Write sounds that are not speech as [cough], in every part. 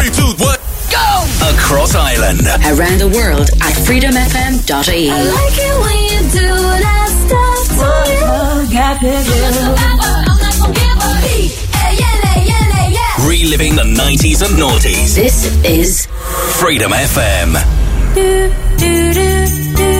Three, two, one, go! Across Ireland. Around the world at freedomfm.ie. I like it when you do that stuff to me. Reliving the 90s and noughties. This is Freedom FM. Understand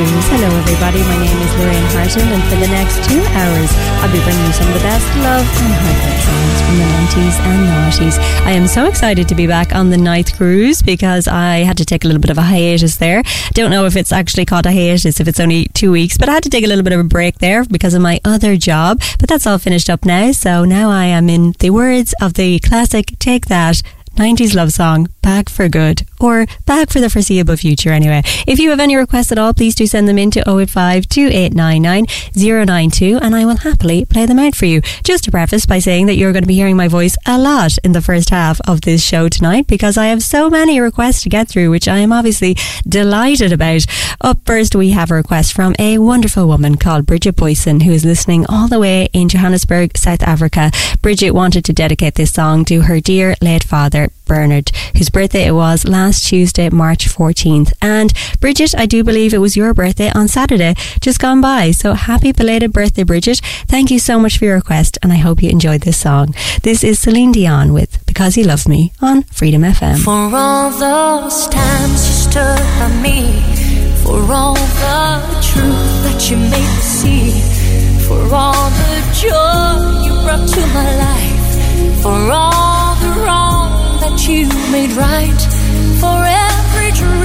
Hello everybody, my name is Lorraine Harton and for the next two hours I'll be bringing you some of the best love and heartbreak songs from the 90s and noughties. I am so excited to be back on the Night Cruise because I had to take a little bit of a hiatus there. Don't know if it's actually called a hiatus, if it's only two weeks, but I had to take a little bit of a break there because of my other job. But that's all finished up now, so now I am in the words of the classic Take That 90s love song, Back for Good, or Back for the foreseeable future anyway. If you have any requests at all, please do send them in to 085 2899 092 and I will happily play them out for you. Just to preface by saying that you're going to be hearing my voice a lot in the first half of this show tonight because I have so many requests to get through, which I am obviously delighted about. Up first, we have a request from a wonderful woman called Bridget Boyson, who is listening all the way in Johannesburg, South Africa. Bridget wanted to dedicate this song to her dear late father, Bernard, whose birthday it was last Tuesday, March 14th. And Bridget, I do believe it was your birthday on Saturday, just gone by. So happy belated birthday, Bridget. Thank you so much for your request, and I hope you enjoyed this song. This is Celine Dion with Because He Loves Me on Freedom FM. For all those times you stood by me, for all the truth that you made me see, for all the joy you brought to my life, for all you made right, for every dream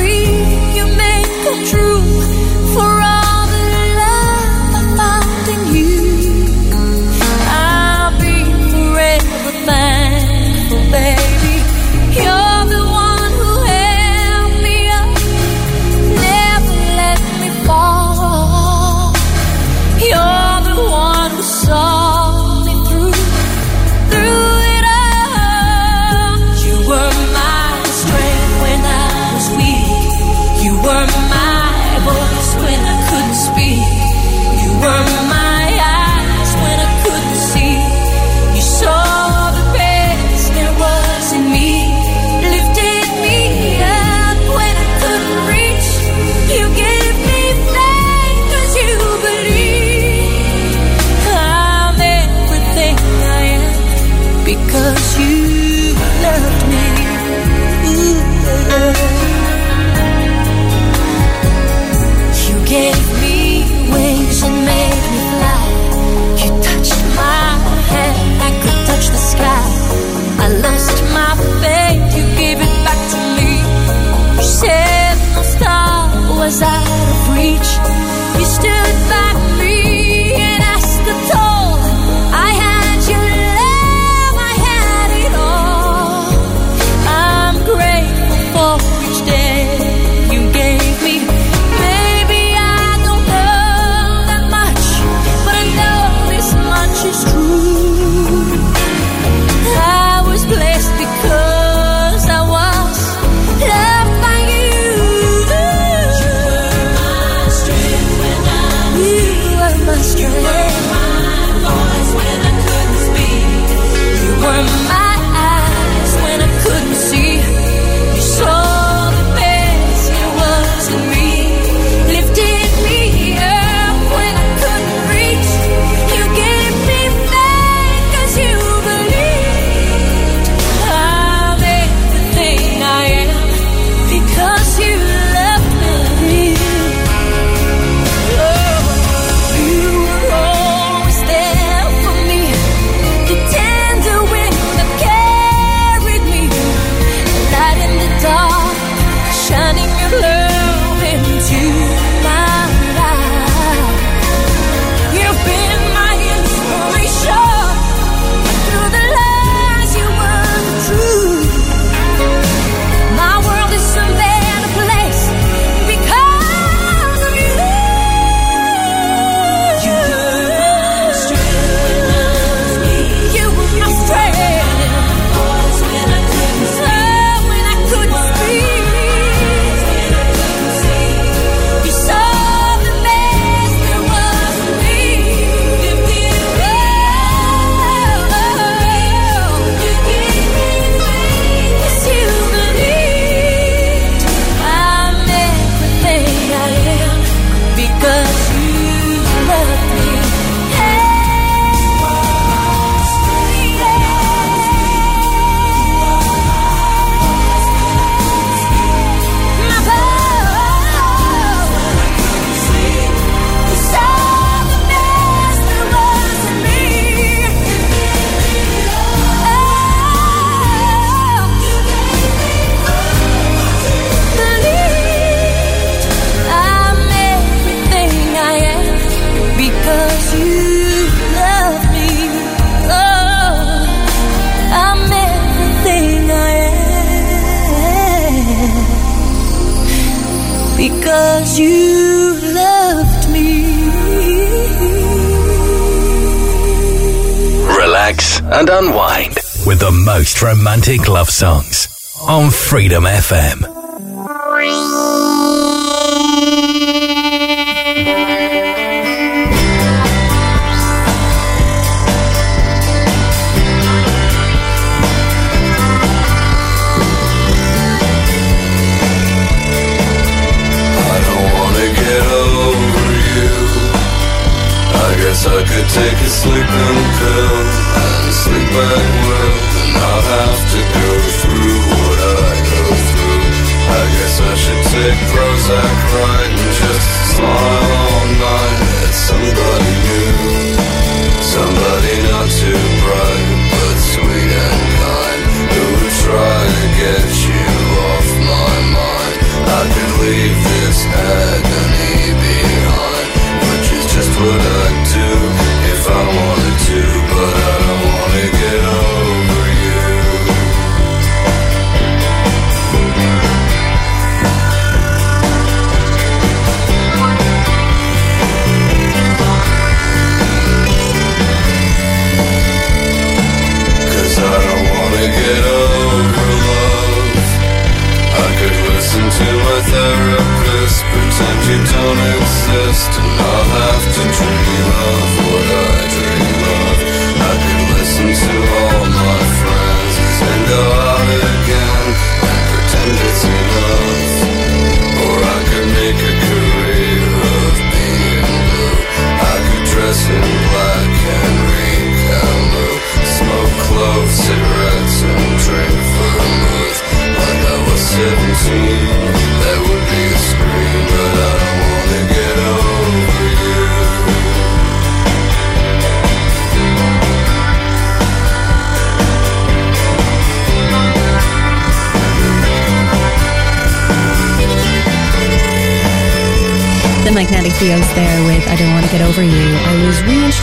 romantic love songs on Freedom FM.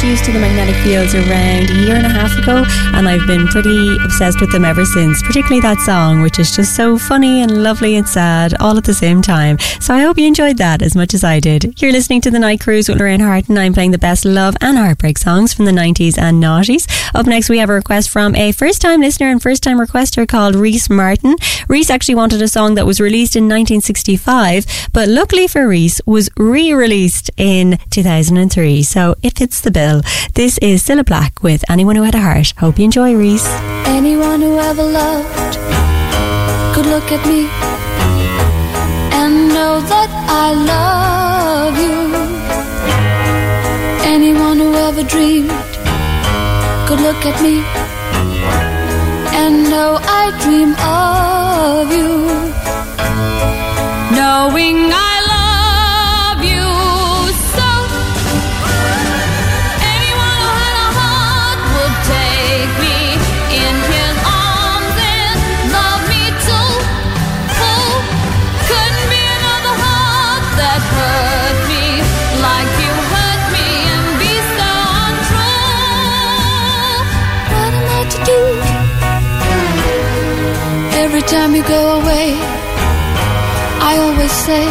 Was reintroduced to the Magnetic Fields around a year and a half ago, and I've been pretty obsessed with them ever since, particularly that song, which is just so funny and lovely and sad all at the same time. So I hope you enjoyed that as much as I did. You're listening to The Night Cruise with Lorraine Harton, and I'm playing the best love and heartbreak songs from the 90s and noughties. Up next, we have a request from a first time listener and first time requester called Reese Martin. Reese actually wanted a song that was released in 1965, but luckily for Reese, was re released in 2003. So it fits the bill. This is Cilla Black with Anyone Who Had a Heart. Hope you enjoy, Reese. Anyone who ever loved could look at me and know that I love you. Anyone who ever dreamed could look at me and know I dream of you. Knowing I time you go away, I always say.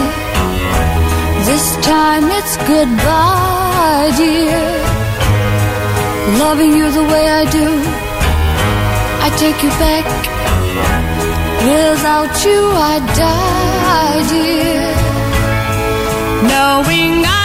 This time it's goodbye, dear. Loving you the way I do, I take you back. Without you, I die, dear. Knowing I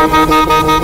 Thank you.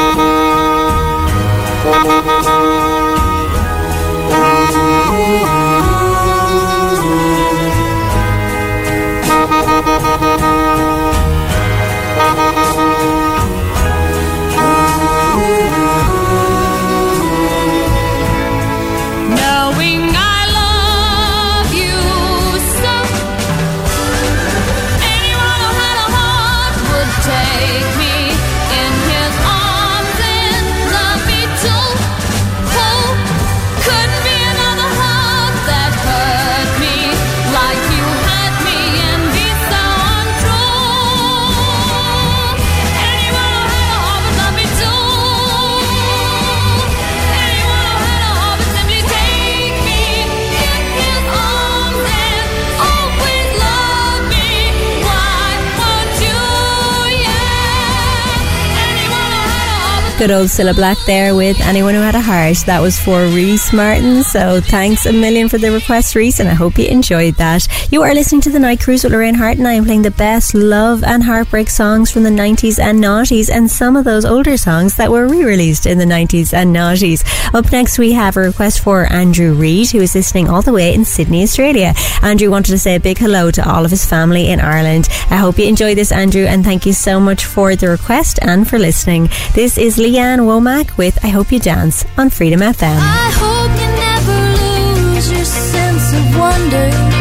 Good old Cilla Black there with Anyone Who Had a Heart. That was for Reese Martin. So thanks a million for the request, Reese, and I hope you enjoyed that. You are listening to The Night Cruise with Lorraine Harton, and I am playing the best love and heartbreak songs from the 90s and noughties, and some of those older songs that were re released in the 90s and noughties. Up next, we have a request for Andrew Reid, who is listening all the way in Sydney, Australia. Andrew wanted to say a big hello to all of his family in Ireland. I hope you enjoy this, Andrew, and thank you so much for the request and for listening. This is Lee Ann Womack with I Hope You Dance on Freedom FM. I hope you never lose your sense of wonder.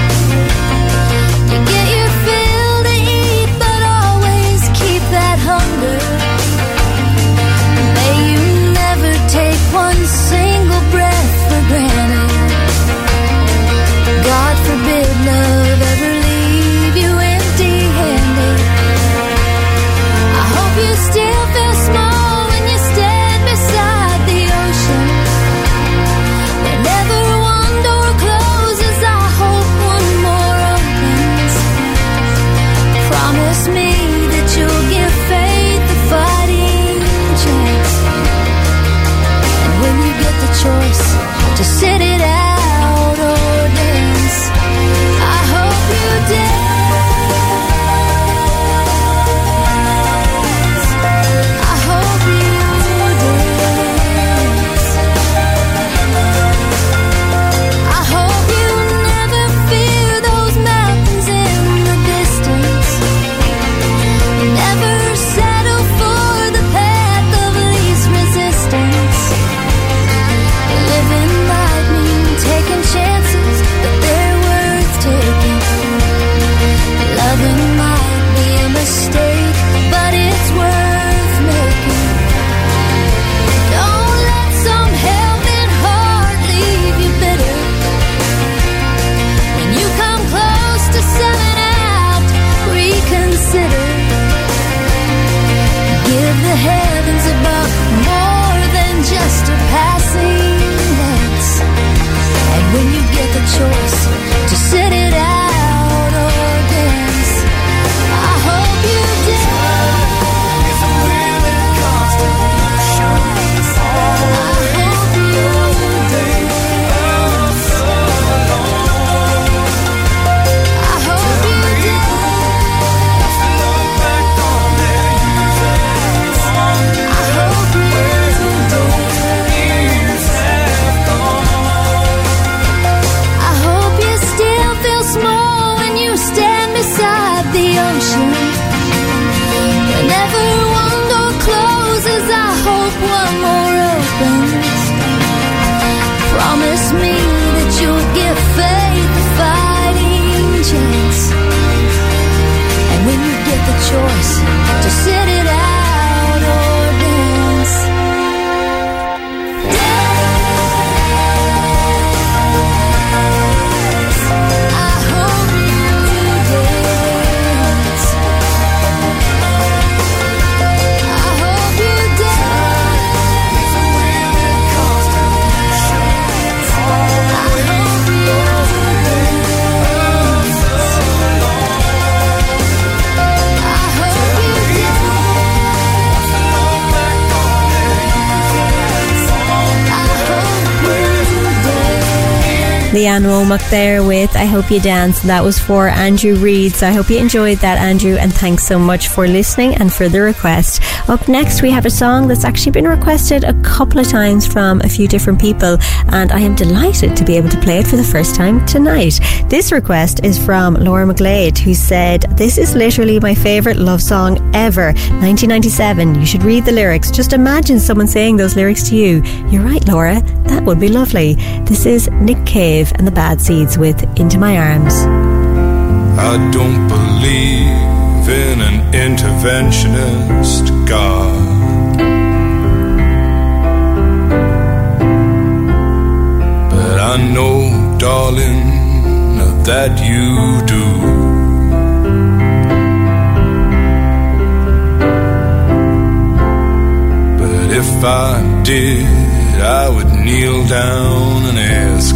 Lee Ann Womack there with I Hope You Dance. That was for Andrew Reid. So I hope you enjoyed that, Andrew, and thanks so much for listening and for the request. Up next, we have a song that's actually been requested a couple of times from a few different people, and I am delighted to be able to play it for the first time tonight. This request is from Laura McGlade, who said, This is literally my favourite love song ever. 1997. You should read the lyrics. Just imagine someone saying those lyrics to you. You're right, Laura. That would be lovely. This is Nick Cave and the Bad Seeds with Into My Arms. I don't believe in an interventionist God. But I know, darling, that you do. But if I did, I would kneel down and ask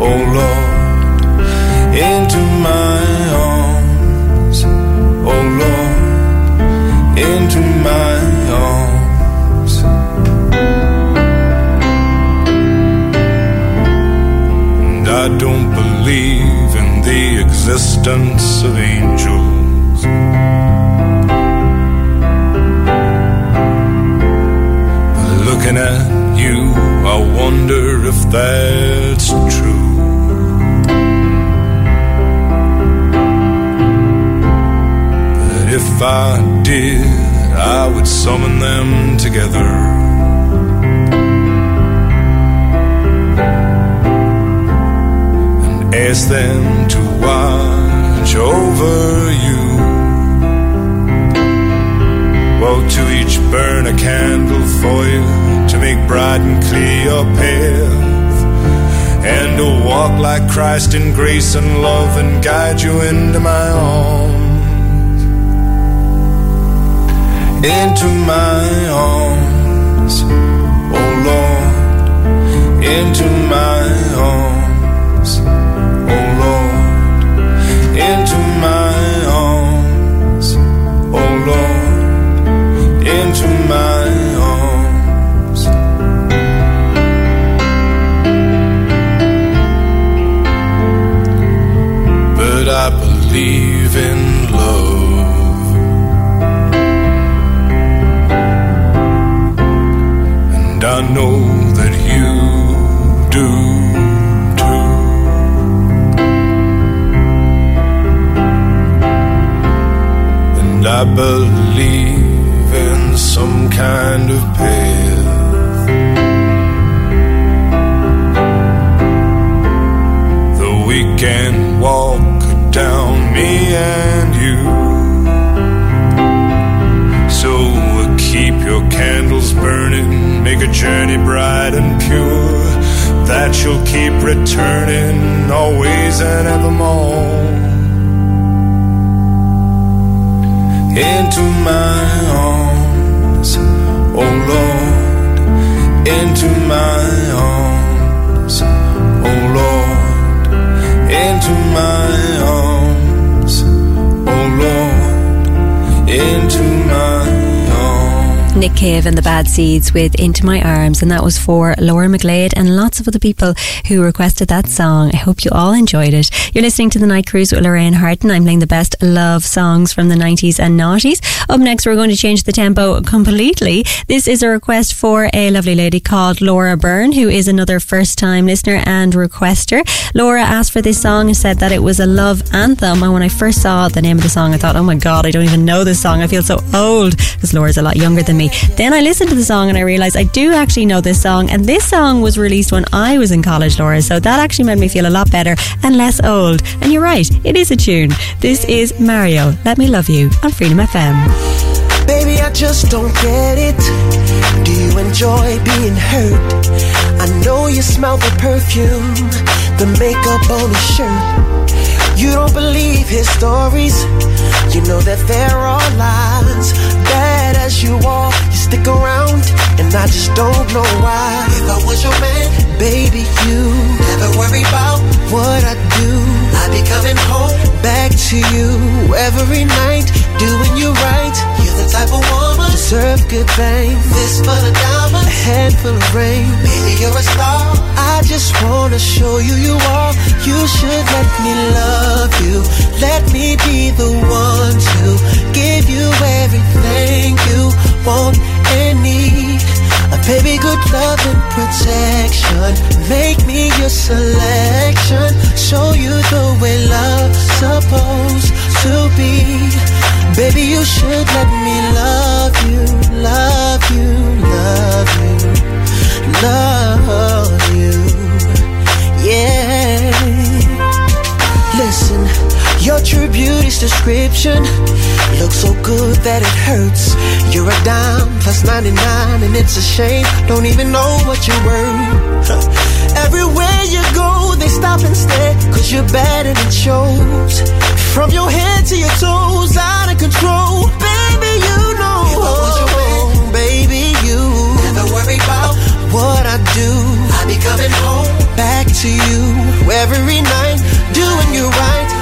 oh Lord, into my arms, oh Lord, into my arms. And I don't believe in the existence of angels. Looking at I wonder if that's true. But if I did, I would summon them together. and ask them to watch over you. Well, to each burn a candle for you make bright and clear your path, and to walk like Christ in grace and love and guide you into my arms, into my arms, oh Lord, into my arms, oh Lord, into my Seeds with Into My Arms, and that was for Laura McGlade and lots of other people who requested that song. I hope you all enjoyed it. You're listening to The Night Cruise with Lorraine Harton. I'm playing the best love songs from the 90s and noughties. Up next, we're going to change the tempo completely. This is a request for a lovely lady called Laura Byrne, who is another first time listener and requester. Laura asked for this song and said that it was a love anthem. And when I first saw the name of the song, I thought, oh my God, I don't even know this song. I feel so old because Laura's a lot younger than me. Then I listened to the song and I realised I do actually know this song. And this song was released when I was in college, Laura. So that actually made me feel a lot better and less old. And you're right, it is a tune. This is Mario, Let Me Love You on Freedom FM. Baby, I just don't get it. Do you enjoy being hurt? I know you smell the perfume, the makeup on his shirt. You don't believe his stories. You know that there are all lies. Bad as you are, you stick around, and I just don't know why. If I was your man, baby, you never worry about what I do. I'd be coming home back to you every night, doing you right. You're the type of woman deserve good things. This full of diamonds, a handful of rain. Baby, you're a star. I just wanna show you you are. You should let me love you. Let me be the one to give you everything you want and need. A baby, good love and protection. Make me your selection. Show you the way love's supposed to be. Baby, you should let me love you, love you, love you, love you. Yeah. Listen. Your true beauty's description looks so good that it hurts. You're a dime plus 99, and it's a shame. Don't even know what you're worth. [laughs] Everywhere you go, they stop and stare, cause you're bad and it shows. From your head to your toes, out of control. Baby, you know. Baby, you. Never worry about what I do. I be coming home back to you every night, doing you right.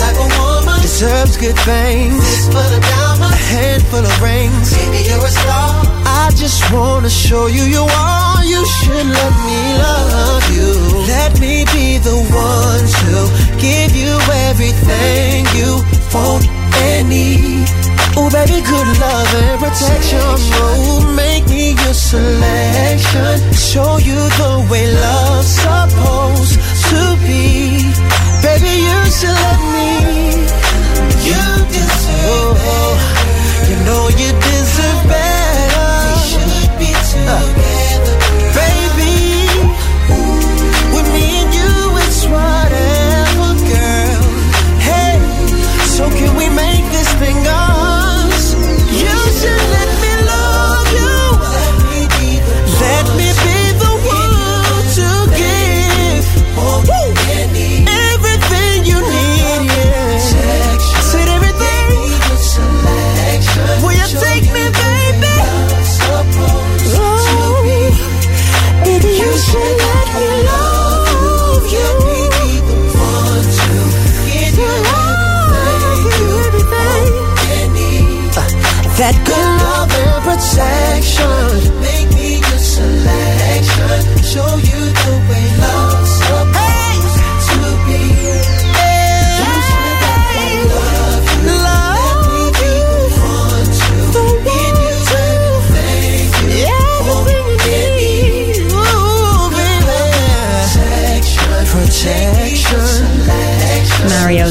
You're the type of woman deserves good things. Fistful of diamonds, a handful of rings. Baby, you're a star. I just wanna show you you are. You should let me love you. Let me be the one to give you everything you want and need. Oh, baby, good love and protection. Oh, make me your selection. Show you the way love's supposed to be. Baby, you should love me. You deserve better. You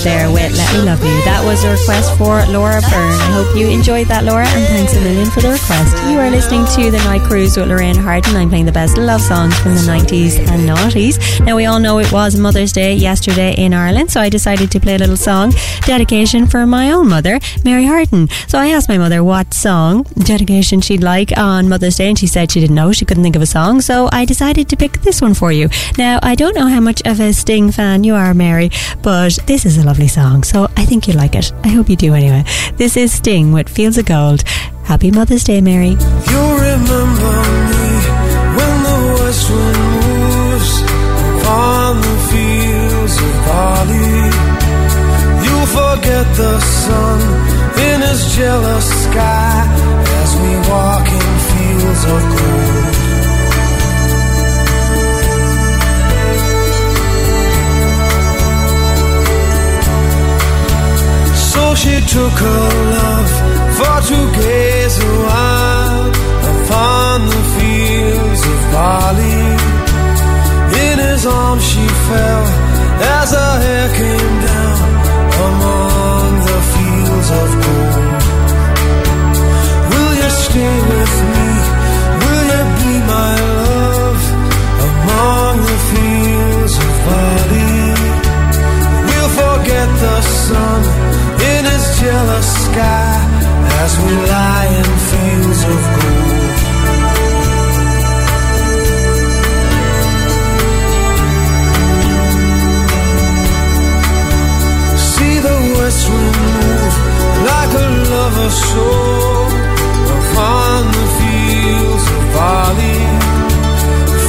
there with Me Love You. That was a request for Laura Byrne. I hope you enjoyed that, Laura, and thanks a million for the request. You are listening to The Night Cruise with Lorraine Harton. I'm playing the best love songs from the 90s and noughties. Now, we all know it was Mother's Day yesterday in Ireland, so I decided to play a little song dedication for my own mother, Mary Harton. So I asked my mother what song dedication she'd like on Mother's Day, and she said she didn't know. She couldn't think of a song, so I decided to pick this one for you. Now, I don't know how much of a Sting fan you are, Mary, but this is a lovely song, so I think you like it. I hope you do anyway. This is Sting with Fields of Gold. Happy Mother's Day, Mary. You'll remember me when the west wind moves upon the fields of barley. You'll forget the sun in his jealous sky as we walk in fields of gold. She took her love for to gaze a while upon the fields of barley. In his arms she fell as her hair came down among the fields of gold. Will you stay with me? Will you be my love among the fields of barley? We'll forget the sun his jealous sky as we lie in fields of gold. See the west wind move like a lover's soul upon the fields of barley.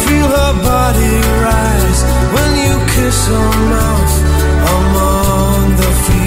Feel her body rise when you kiss her mouth among the fields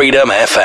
Freedom FM.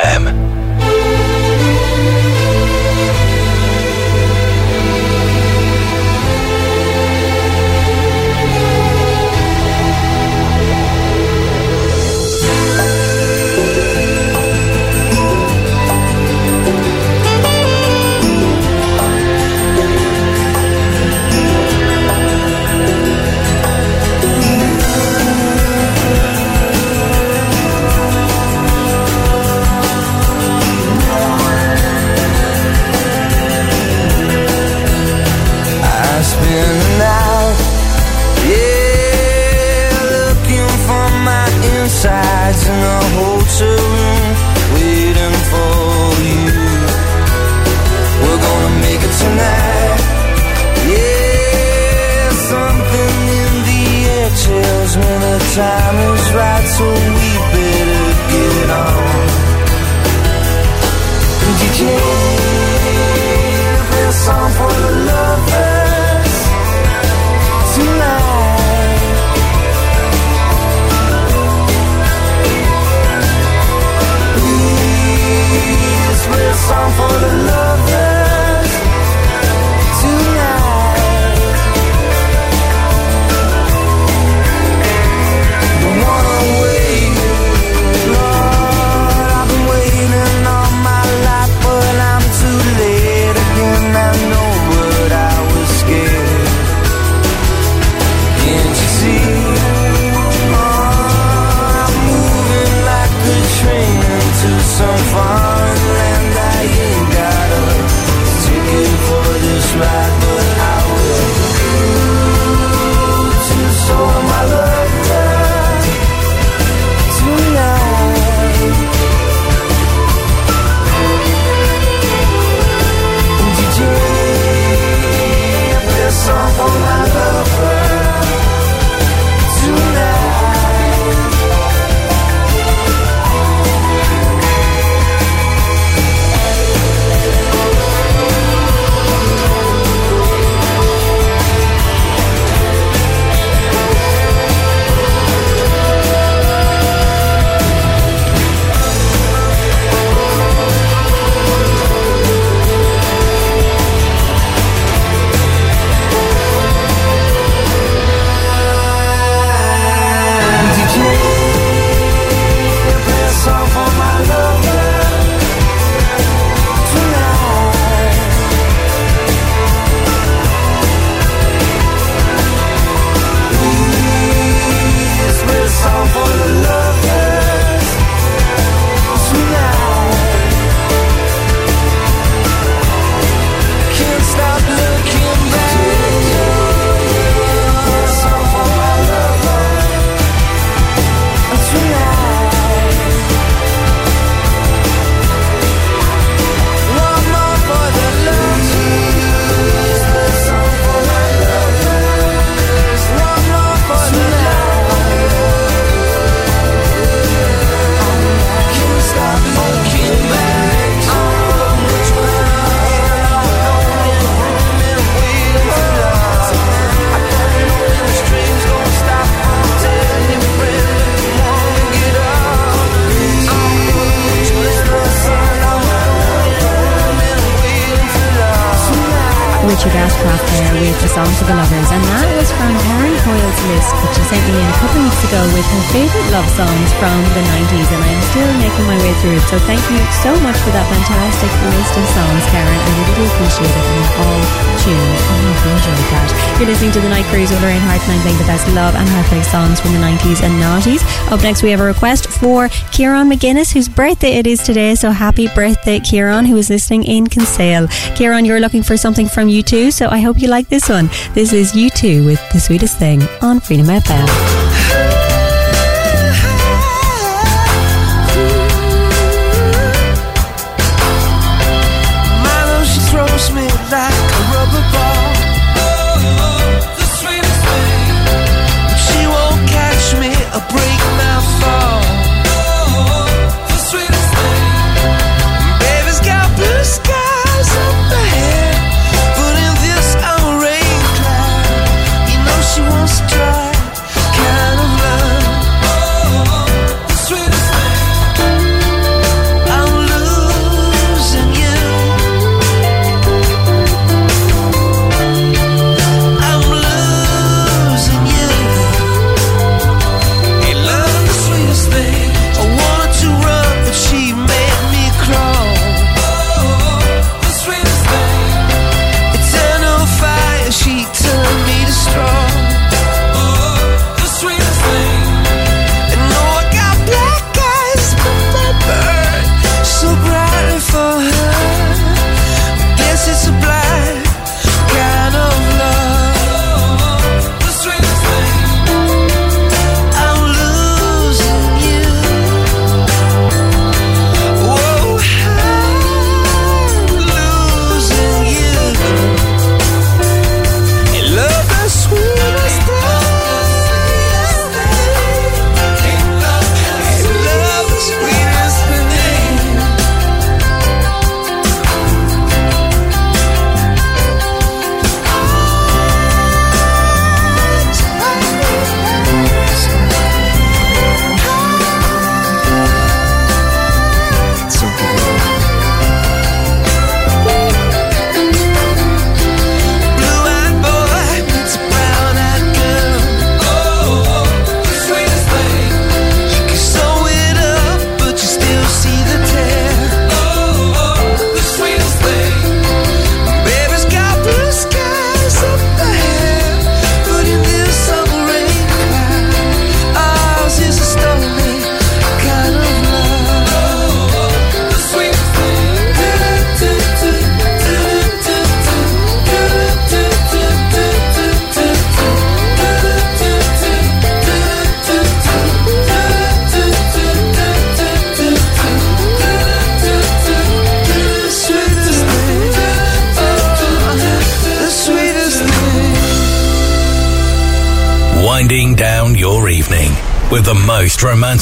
Next, we have a request for Kieran McGuinness, whose birthday it is today. So happy birthday, Kieran, who is listening in Kinsale. Kieran, you're looking for something from U2, so I hope you like this one. This is U2 with The Sweetest Thing on Freedom FM.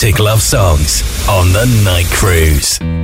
romantic love songs on the night cruise.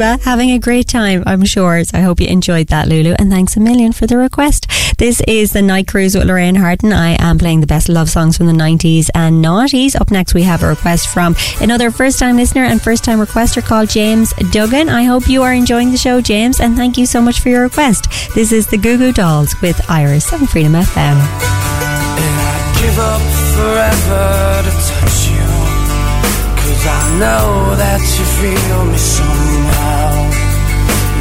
Having a great time, I'm sure. So I hope you enjoyed that, Lulu. And thanks a million for the request. This is the Night Cruise with Lorraine Harton. I am playing the best love songs from the 90s and noughties. Up next, we have a request from another first time listener and first time requester called James Duggan. I hope you are enjoying the show, James, and thank you so much for your request. This is the Goo Goo Dolls with Iris on Freedom FM. And I'd give up forever to touch you. I know that you feel me somehow.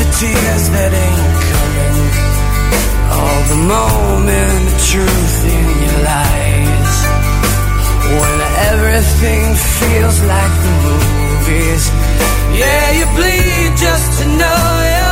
the tears that ain't coming. All the moment of truth in your lies. When everything feels like the movies. Yeah, you bleed just to know you're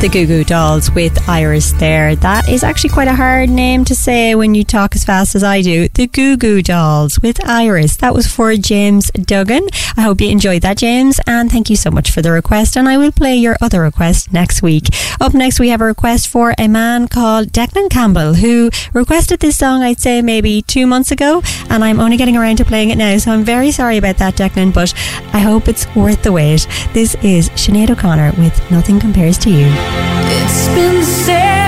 The Goo Goo Dolls with Iris there. That is actually quite a hard name to say when you talk as fast as I do. The Goo Goo Dolls with Iris. That was for James Duggan. I hope you enjoyed that, James, and thank you so much for the request. And I will play your other request next week. Up next, we have a request for a man called Declan Campbell who requested this song, I'd say maybe two months ago, and I'm only getting around to playing it now. So I'm very sorry about that, Declan, but I hope it's worth the wait. This is Sinead O'Connor with Nothing Compares to You. It's been seven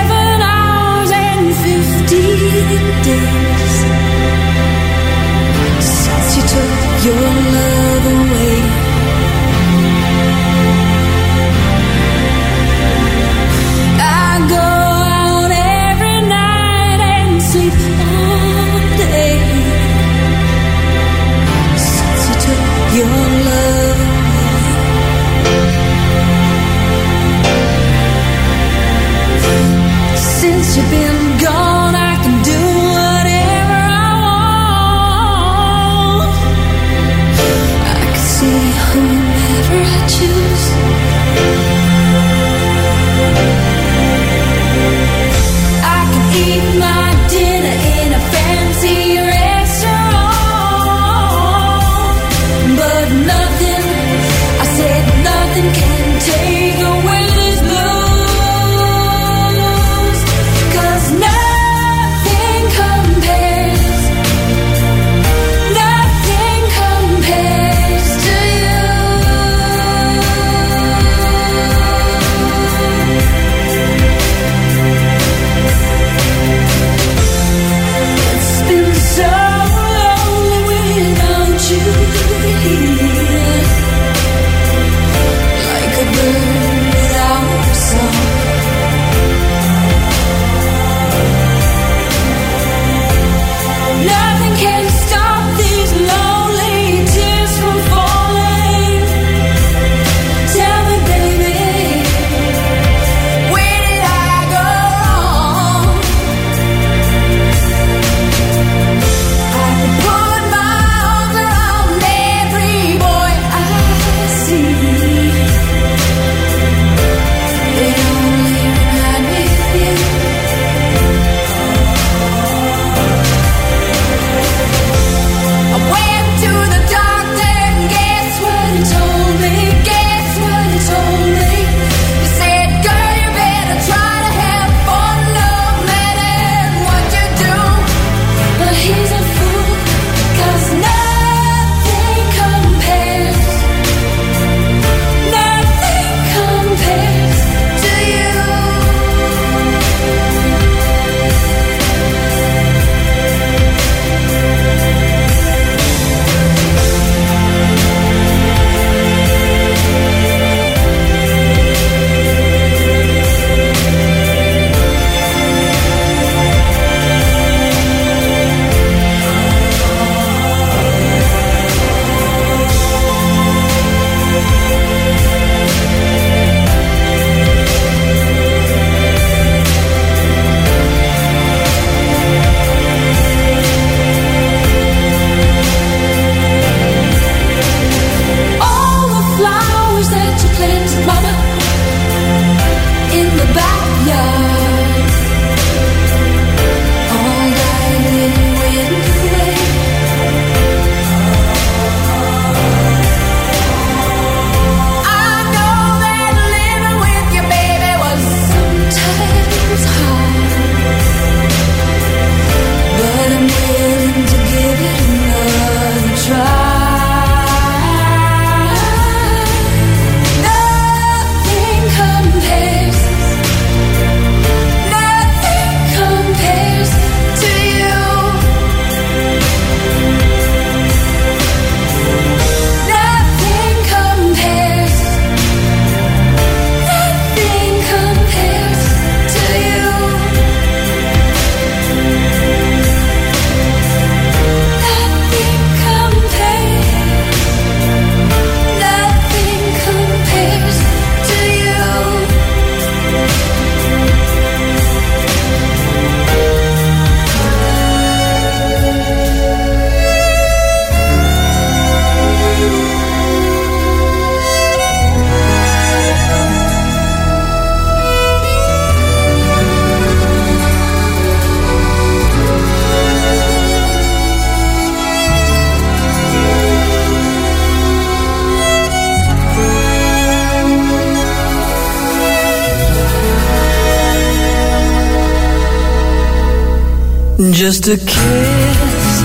Just a kiss,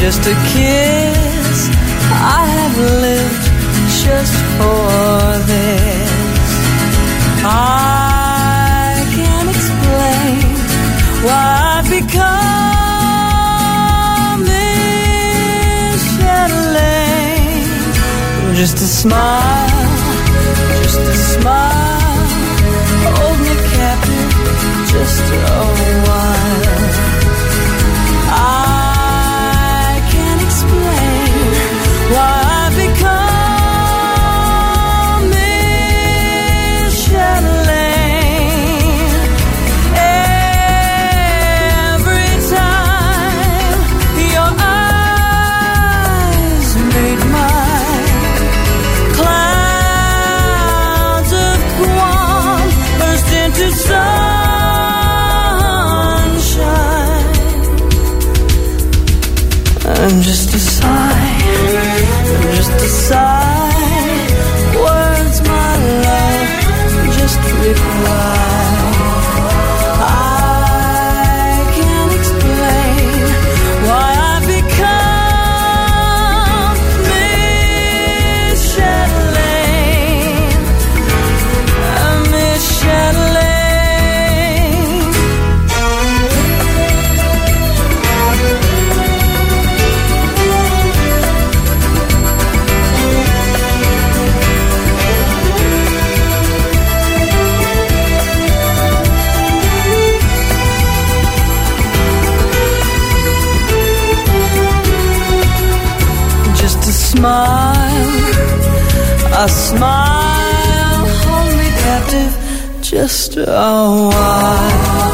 just a kiss. I have lived just for this. I can't explain why I've become this. Just a smile, just a smile. Hold me captive just a just a while.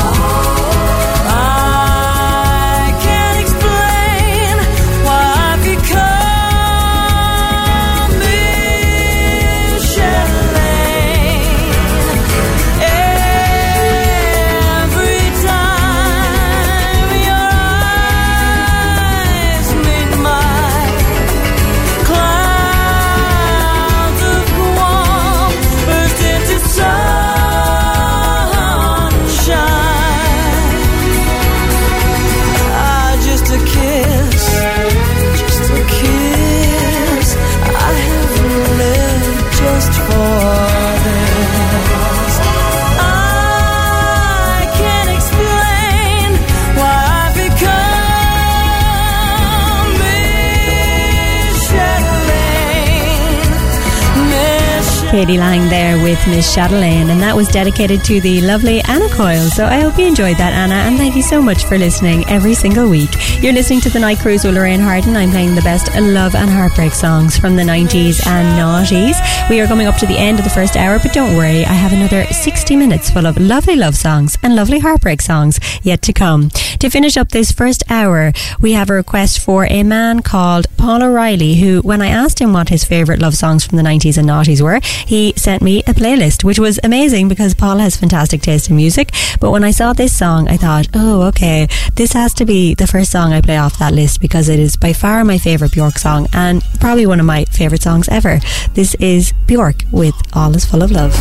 k.d. lang there with Miss Chatelaine, and that was dedicated to the lovely Anna Coyle. So I hope you enjoyed that, Anna, and thank you so much for listening every single week. You're listening to the Night Cruise with Lorraine Harton. I'm playing the best love and heartbreak songs from the 90s and noughties. We are coming up to the end of the first hour, but don't worry, I have another 60 minutes full of lovely love songs and lovely heartbreak songs yet to come. To finish up this first hour, we have a request for a man called Paul O'Reilly, who, when I asked him what his favourite love songs from the 90s and noughties were, he sent me a playlist, which was amazing because Paul has fantastic taste in music. But when I saw this song, I thought, oh, okay, this has to be the first song I play off that list because it is by far my favourite Bjork song and probably one of my favourite songs ever. This is Bjork with All Is Full of Love.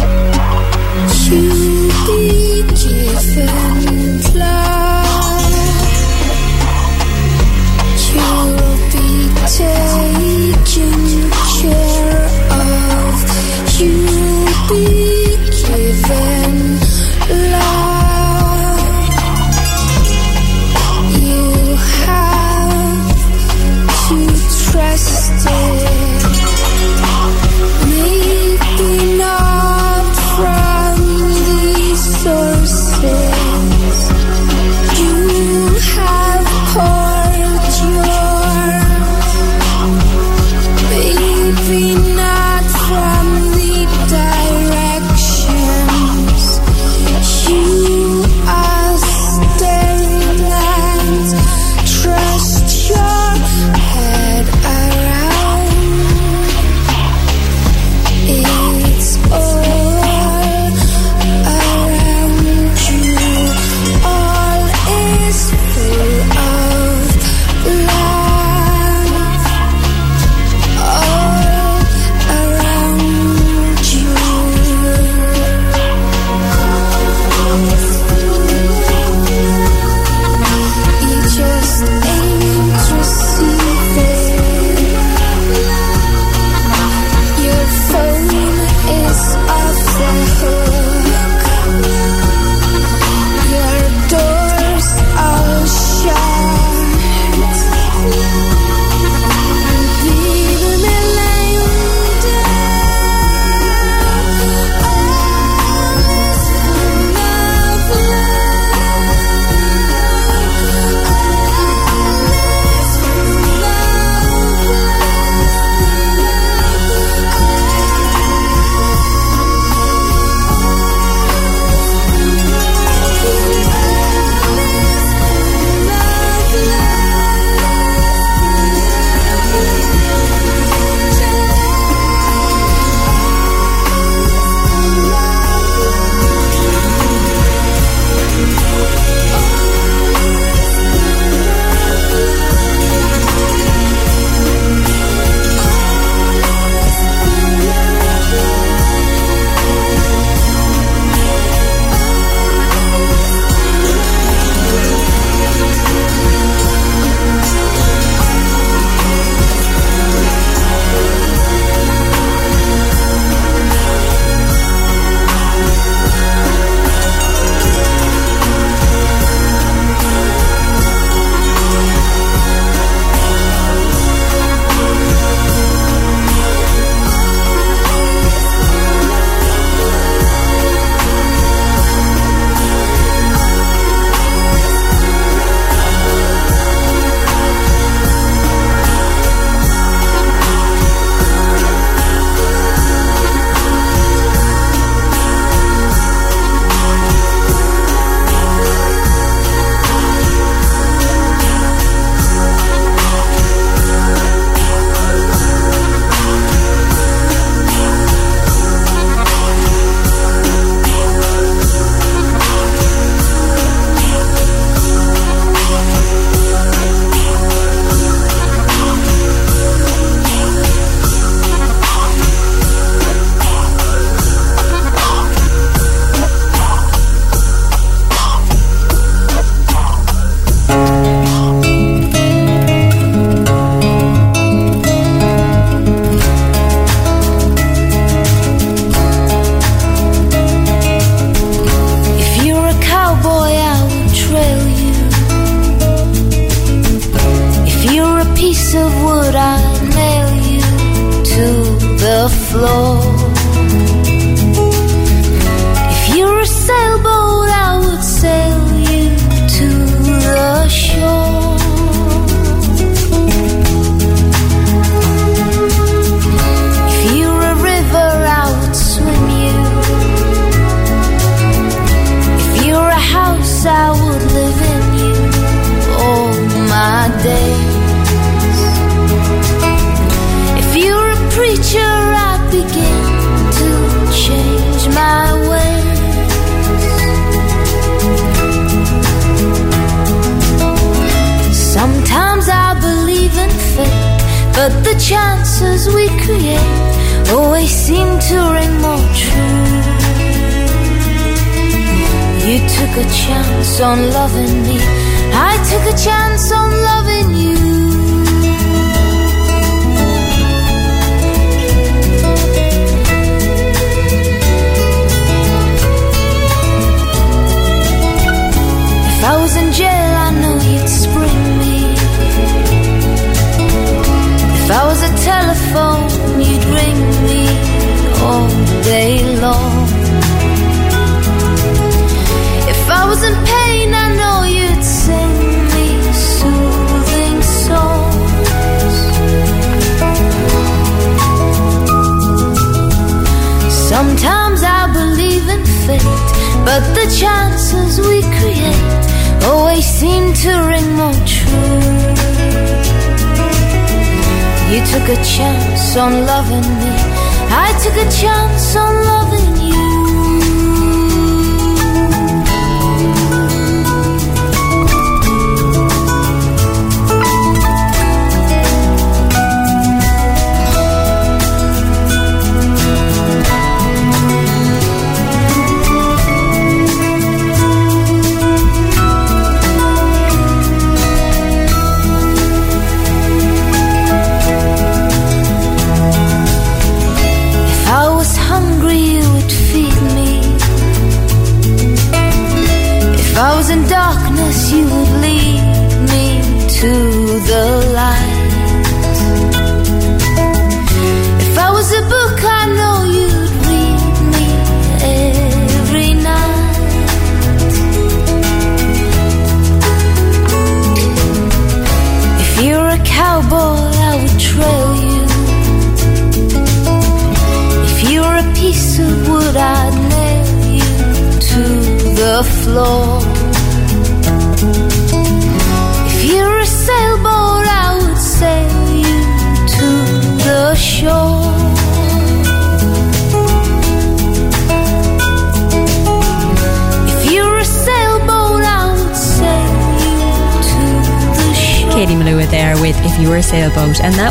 On loving me,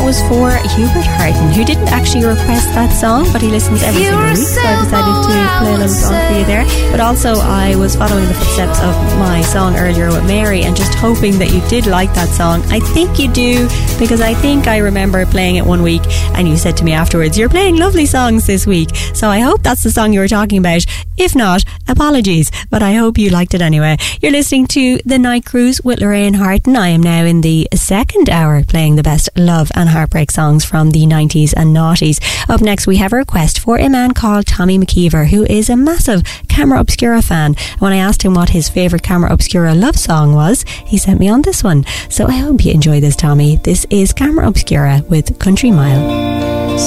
was for Hubert Harton, who didn't actually request that song, but he listens every you single week. So I decided to play a little song for you there. But also, I was following the footsteps of my song earlier with Mary and just hoping that you did like that song. I think you do, because I think I remember playing it one week and you said to me afterwards, You're playing lovely songs this week. So I hope that's the song you were talking about. If not, apologies, but I hope you liked it anyway. You're listening to The Night Cruise with Lorraine Harton. I am now in the second hour playing the best love and heartbreak songs from the 90s and noughties. Up next, we have a request for a man called Tommy McKeever, who is a massive Camera Obscura fan. When I asked him what his favourite Camera Obscura love song was, he sent me on this one. So I hope you enjoy this, Tommy. This is Camera Obscura with Country Mile.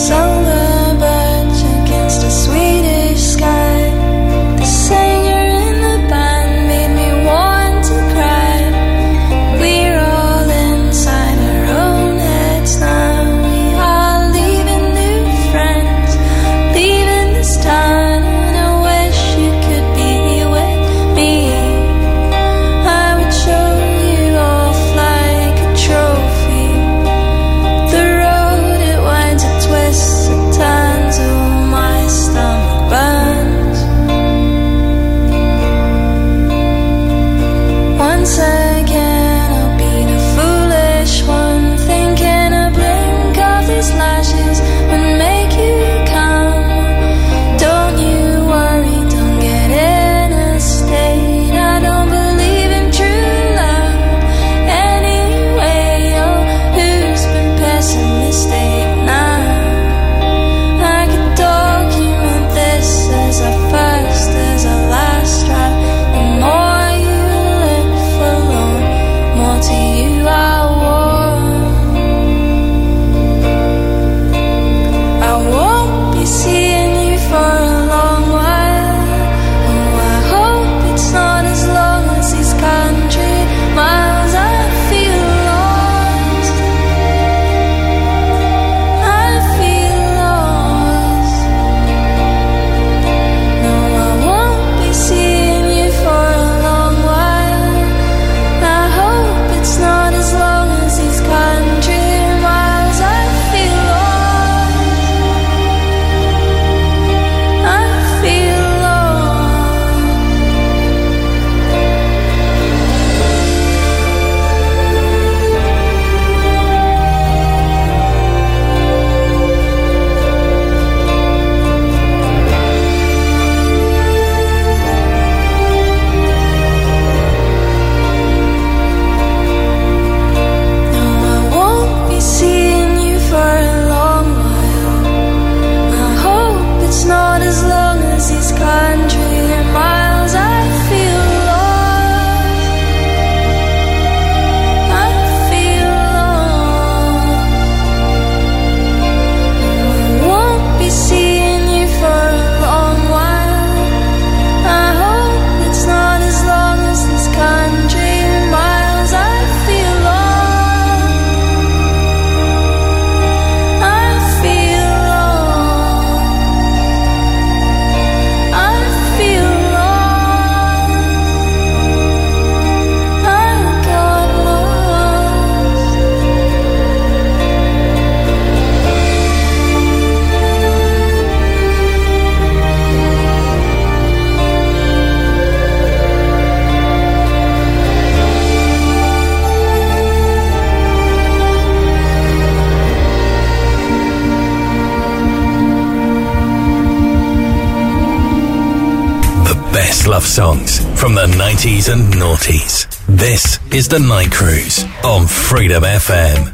Love songs from the 90s and noughties. This is The Night Cruise on Freedom FM.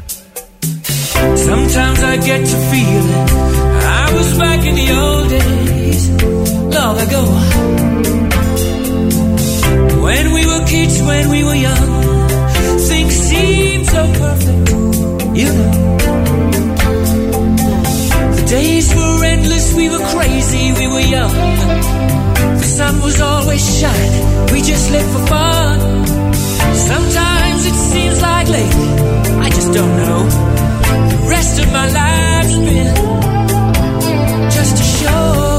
Sometimes I get to feeling I was back in the old days, long ago. When we were kids, when we were young, things seemed so perfect, you know. The days were endless, we were crazy, we were young. Sun was always shining, we just lived for fun. Sometimes it seems like lately, I just don't know. The rest of my life's been just a show.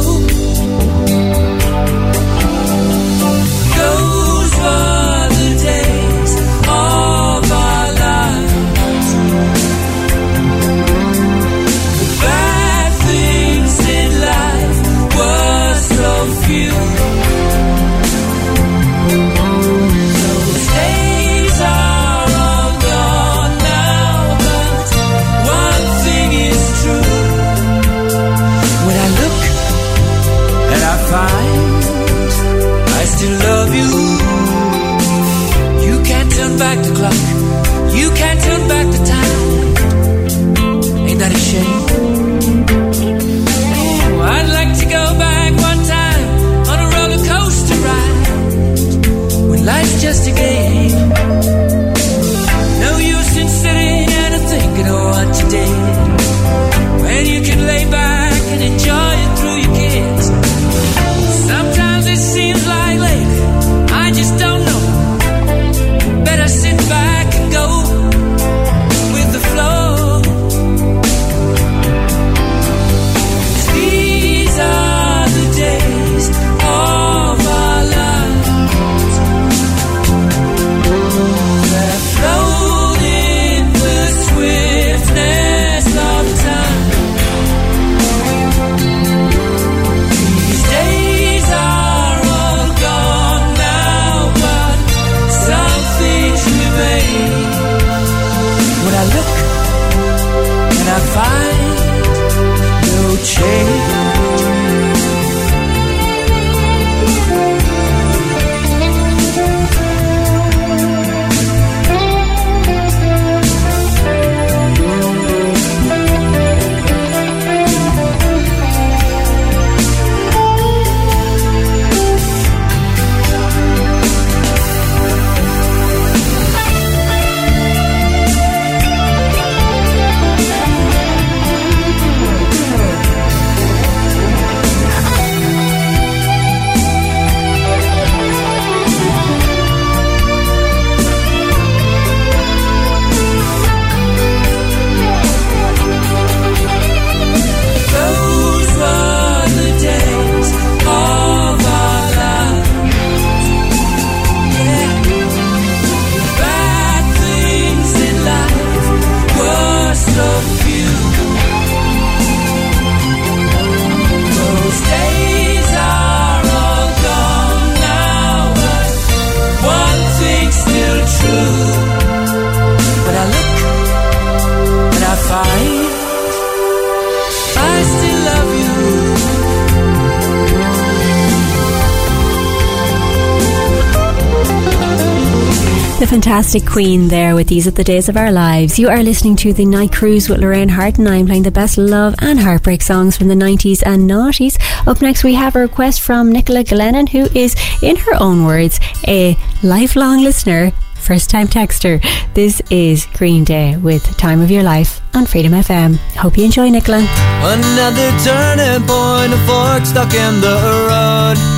The fantastic Queen there with These Are the Days of Our Lives. You are listening to the Night Cruise with Lorraine Harton, and I'm playing the best love and heartbreak songs from the 90s and noughties. Up next, we have a request from Nicola Glennon, who is, in her own words, a lifelong listener, first time texter. This is Green Day with Time of Your Life on Freedom FM. Hope you enjoy, Nicola. Another turning point, a fork stuck in the road.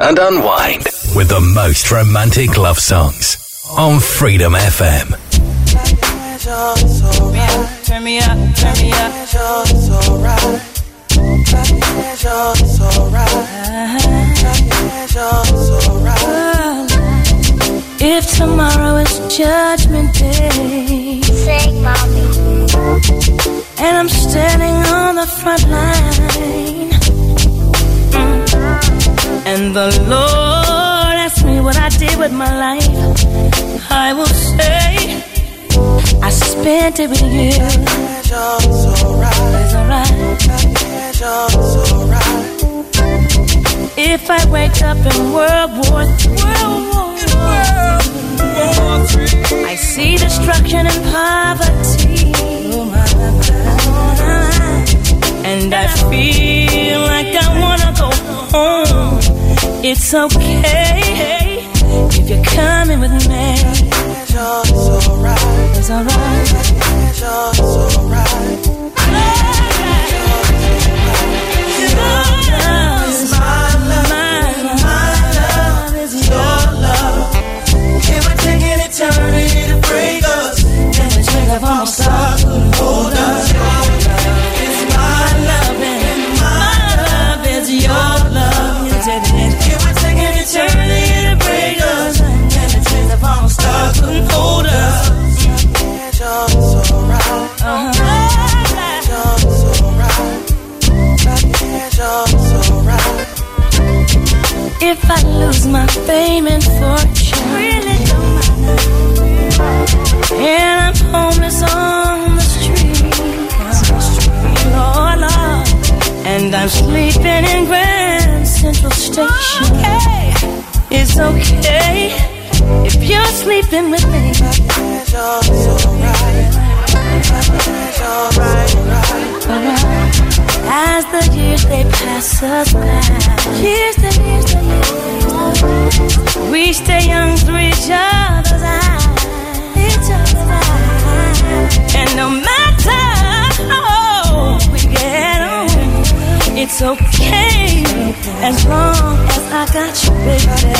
And unwind with the most romantic love songs on Freedom FM. Turn me up, turn me up. Uh-huh. If tomorrow is judgment day, sing mommy. And I'm standing on the front line. And the Lord asks me what I did with my life. I will say, I spent it with you. If I wake up in World War III, I see destruction and poverty. And I feel like I wanna. It's okay if you're coming with me. It's alright. It's alright. Eternity to I lose my fame and fortune, really don't matter. And I'm homeless on the street, Lord, Lord. and I'm sleeping in Grand Central Station. It's okay if you're sleeping with me. As the years they pass us by, years the years the years, we stay young through each other's eyes, each other's eyes. And no matter how we get on, it's okay. As long as I got you, baby.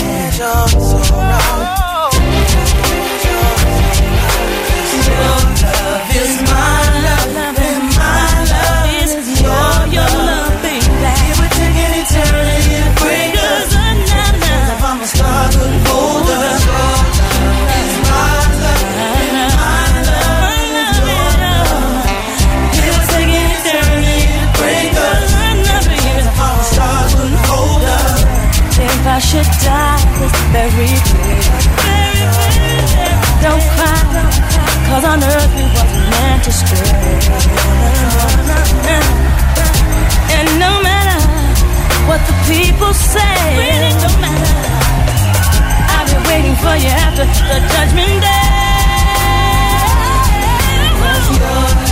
Don't on earth we wasn't meant to stay. And no matter what the people say, really don't matter. I'll waiting for you after the judgment day. Cause yours?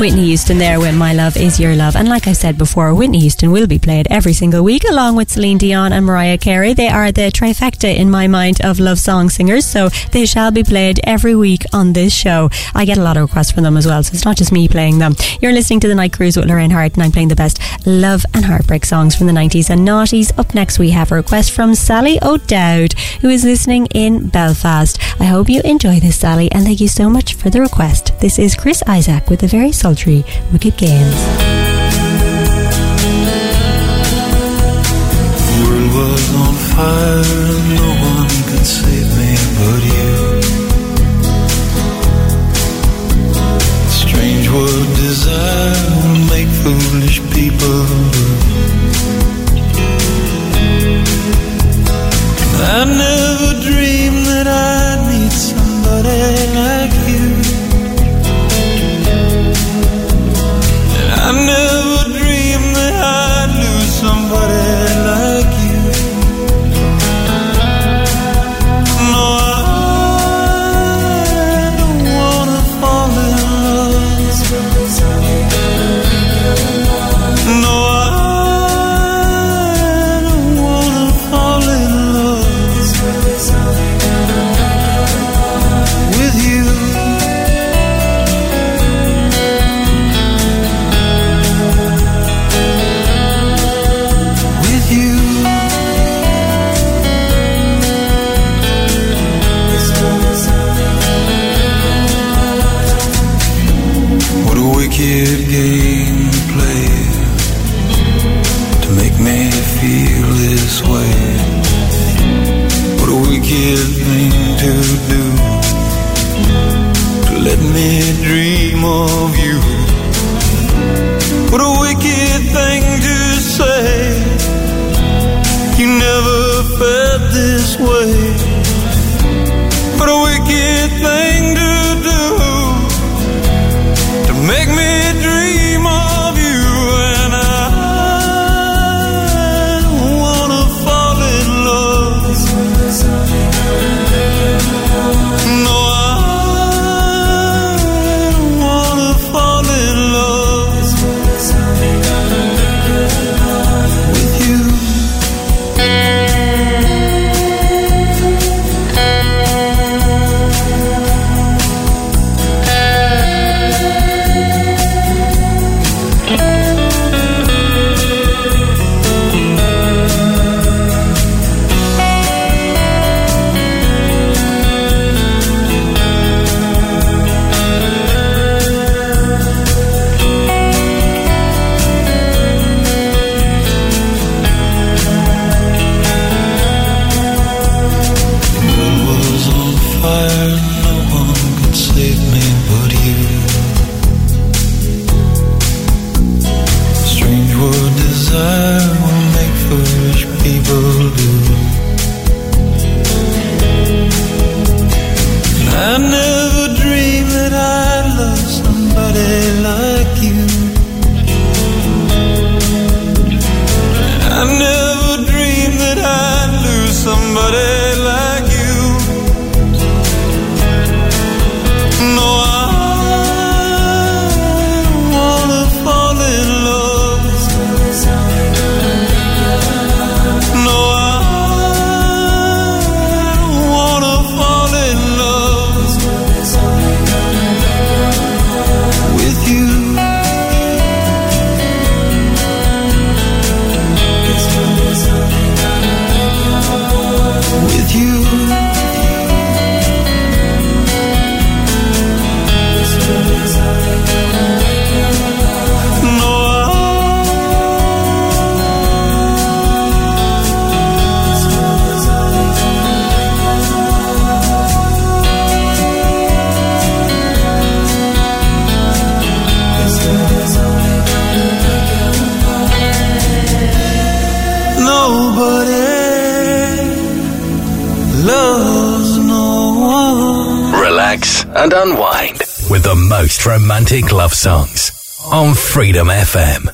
Whitney Houston there with My Love Is Your Love. And like I said before, Whitney Houston will be played every single week along with Celine Dion and Mariah Carey. They are the trifecta in my mind of love song singers, so they shall be played every week on this show. I get a lot of requests from them as well, so it's not just me playing them. You're listening to The Night Cruise with Lorraine Harton, and I'm playing the best love and heartbreak songs from the 90s and noughties. Up next, we have a request from Sally O'Dowd, who is listening in Belfast. I hope you enjoy this, Sally, and thank you so much for the request. This is Chris Isaak with the very sultry Wicked Games. World was on fire, no one could save me but you. Strange what desire will make foolish people Relax and unwind with the most romantic love songs on Freedom FM.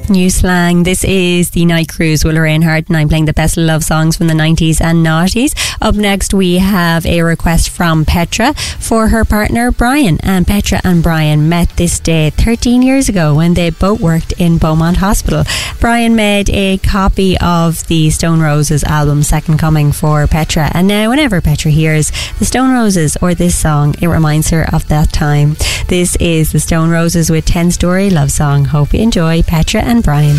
with New Slang. This is the Night Cruise with Lorraine Harton, and I'm playing the best love songs from the 90s and noughties. Up next, we have a request from Petra for her partner, Brian. And Petra and Brian met this day 13 years ago when they both worked in Beaumont Hospital. Brian made a copy of the Stone Roses album, Second Coming, for Petra. And now, whenever Petra hears the Stone Roses or this song, it reminds her of that time. This is the Stone Roses with 10 Storey Love Song. Hope you enjoy, Petra and Brian.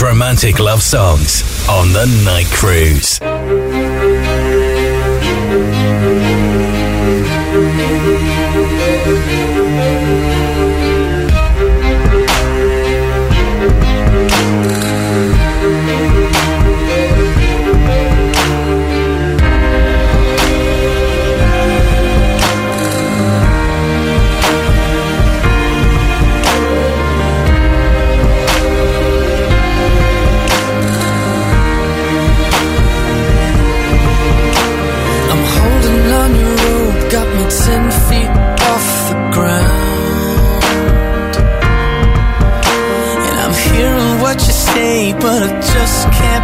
Romantic love songs on the night cruise. But I just can't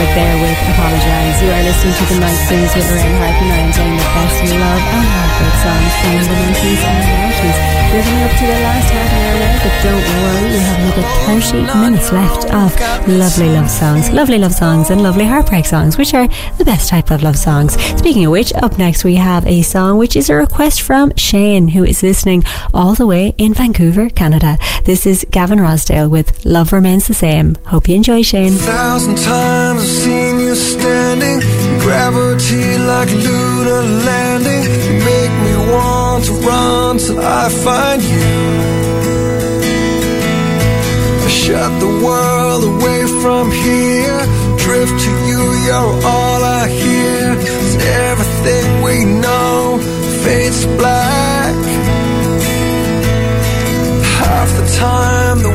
apologize. One there with Apologise. You are listening to the Night Cruise with Lorraine Harton I am playing the best you love and heartbreak songs from the 90s and the 90s. We're coming up to the last half an hour but don't worry, we have another 30 minutes left of lovely love songs, lovely love songs and lovely heartbreak songs, which are the best type of love songs. Speaking of which, up next we have a song which is a request from Shane, who is listening all the way in Vancouver, Canada. This is Gavin Rossdale with Love Remains the Same. Hope you enjoy, Shane. thousand times I've seen you standing Gravity like landing You make me want to run till I find you shut the world away from here Drift to you, you're all I hear. 'Cause everything we know fades black Half the time the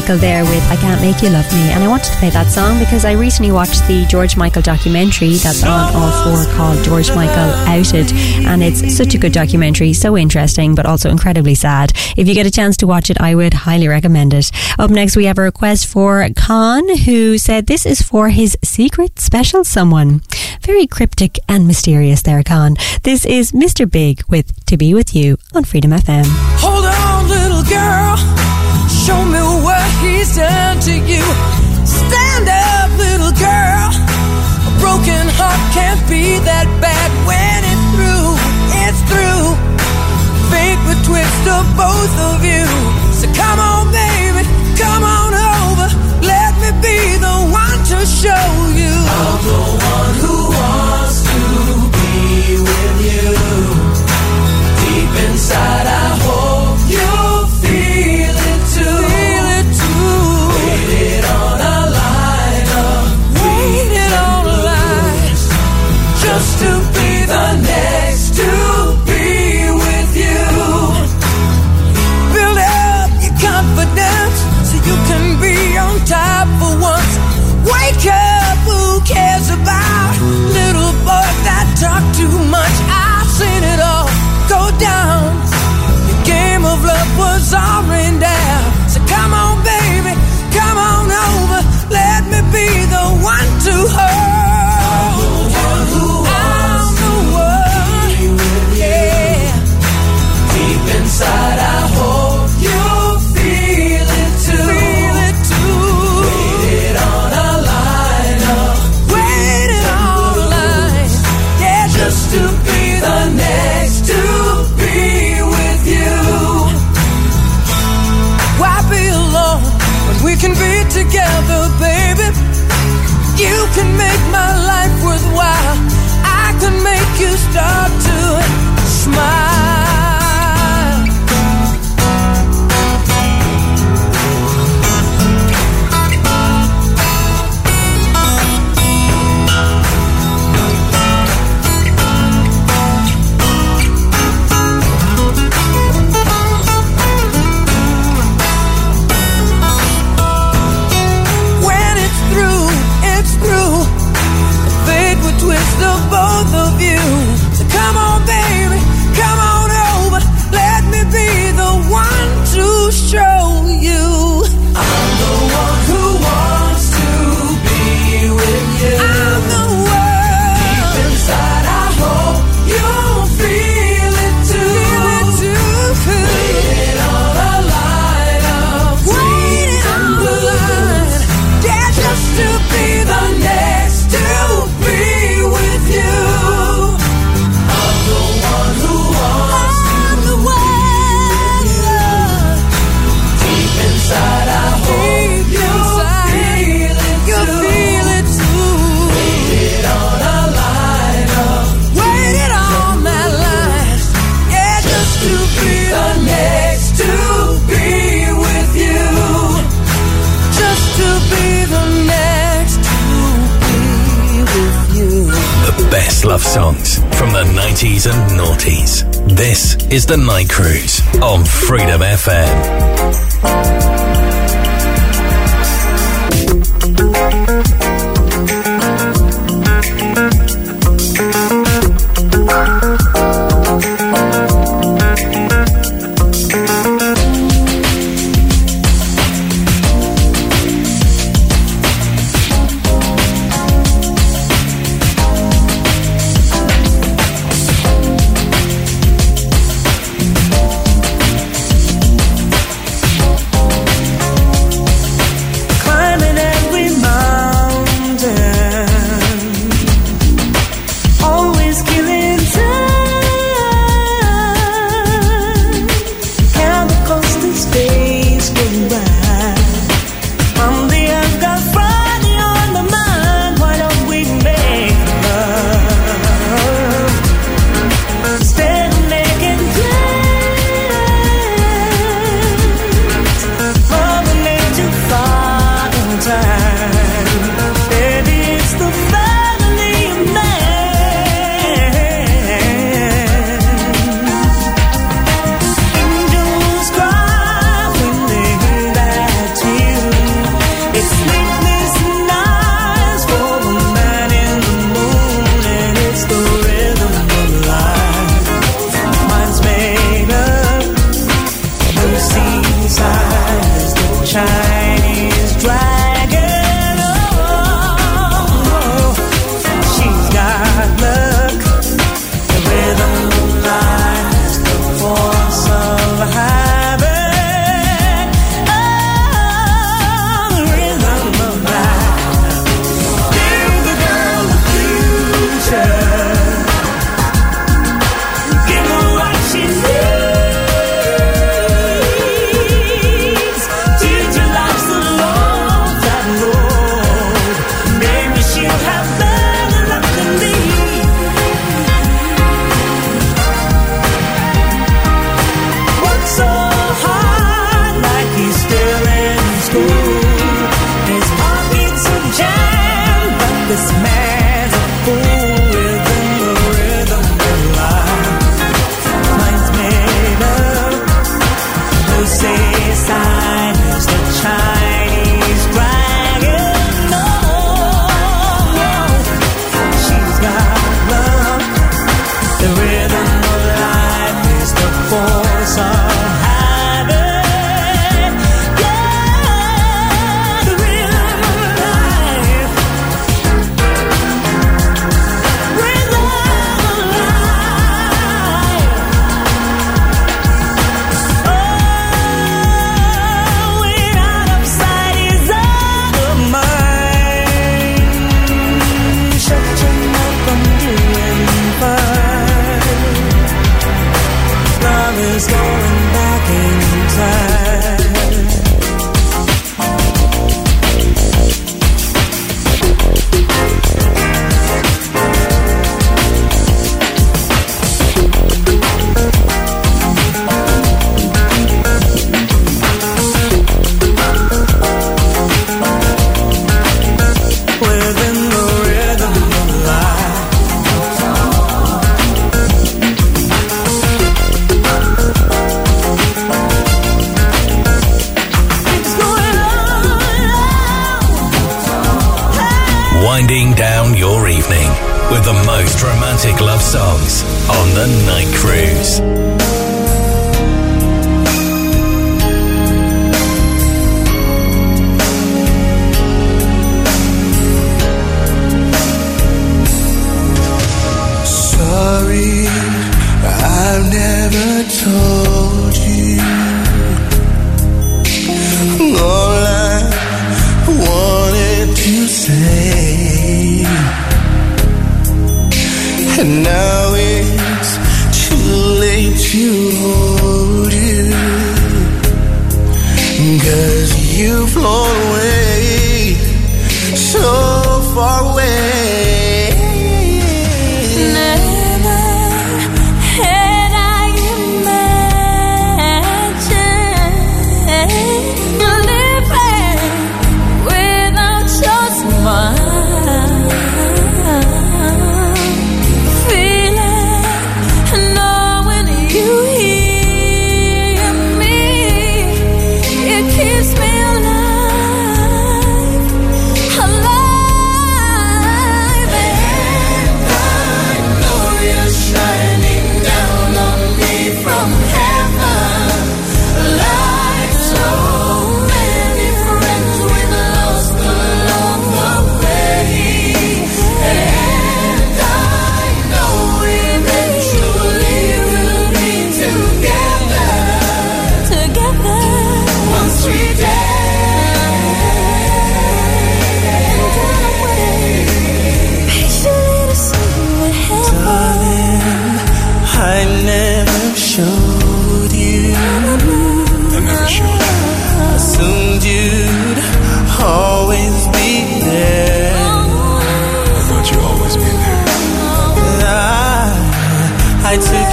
Michael there with I Can't Make You Love Me. And I wanted to play that song because I recently watched the George Michael documentary that's on All 4 called George Michael Outed. And it's such a good documentary, so interesting, but also incredibly sad. If you get a chance to watch it, I would highly recommend it. Up next, we have a request for Khan, who said this is for his secret special someone. Very cryptic and mysterious there, Khan. This is Mr. Big with To Be With You on Freedom FM. Hold on, little girl. Show me what he's done to you. Stand up, little girl. A broken heart can't be that bad when it's through. It's through. Fate would twist of both of you. Together, baby? You can make my life worthwhile. I can make you start to smile. Songs from the 90s and noughties. This is The Night Cruise on Freedom FM.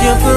Your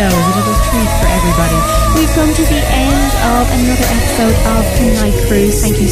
show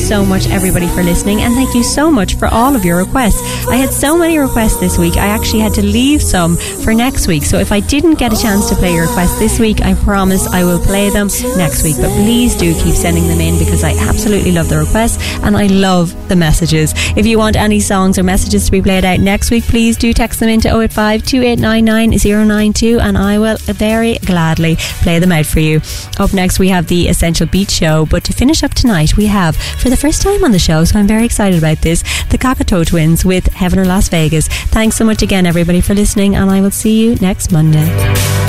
so much, everybody, for listening, and thank you so much for all of your requests. I had so many requests this week, I actually had to leave some for next week. So if I didn't get a chance to play your requests this week, I promise I will play them next week. But please do keep sending them in because I absolutely love the requests and I love the messages. If you want any songs or messages to be played out next week, please do text them into 085 2899 092 and I will very gladly play them out for you. Up next, we have the Essential Beat Show. But to finish up tonight, we have, for the first time on the show, so I'm very excited about this, the Cocteau Twins with Heaven or Las Vegas. Thanks so much again, everybody, for listening, and I will see you next Monday.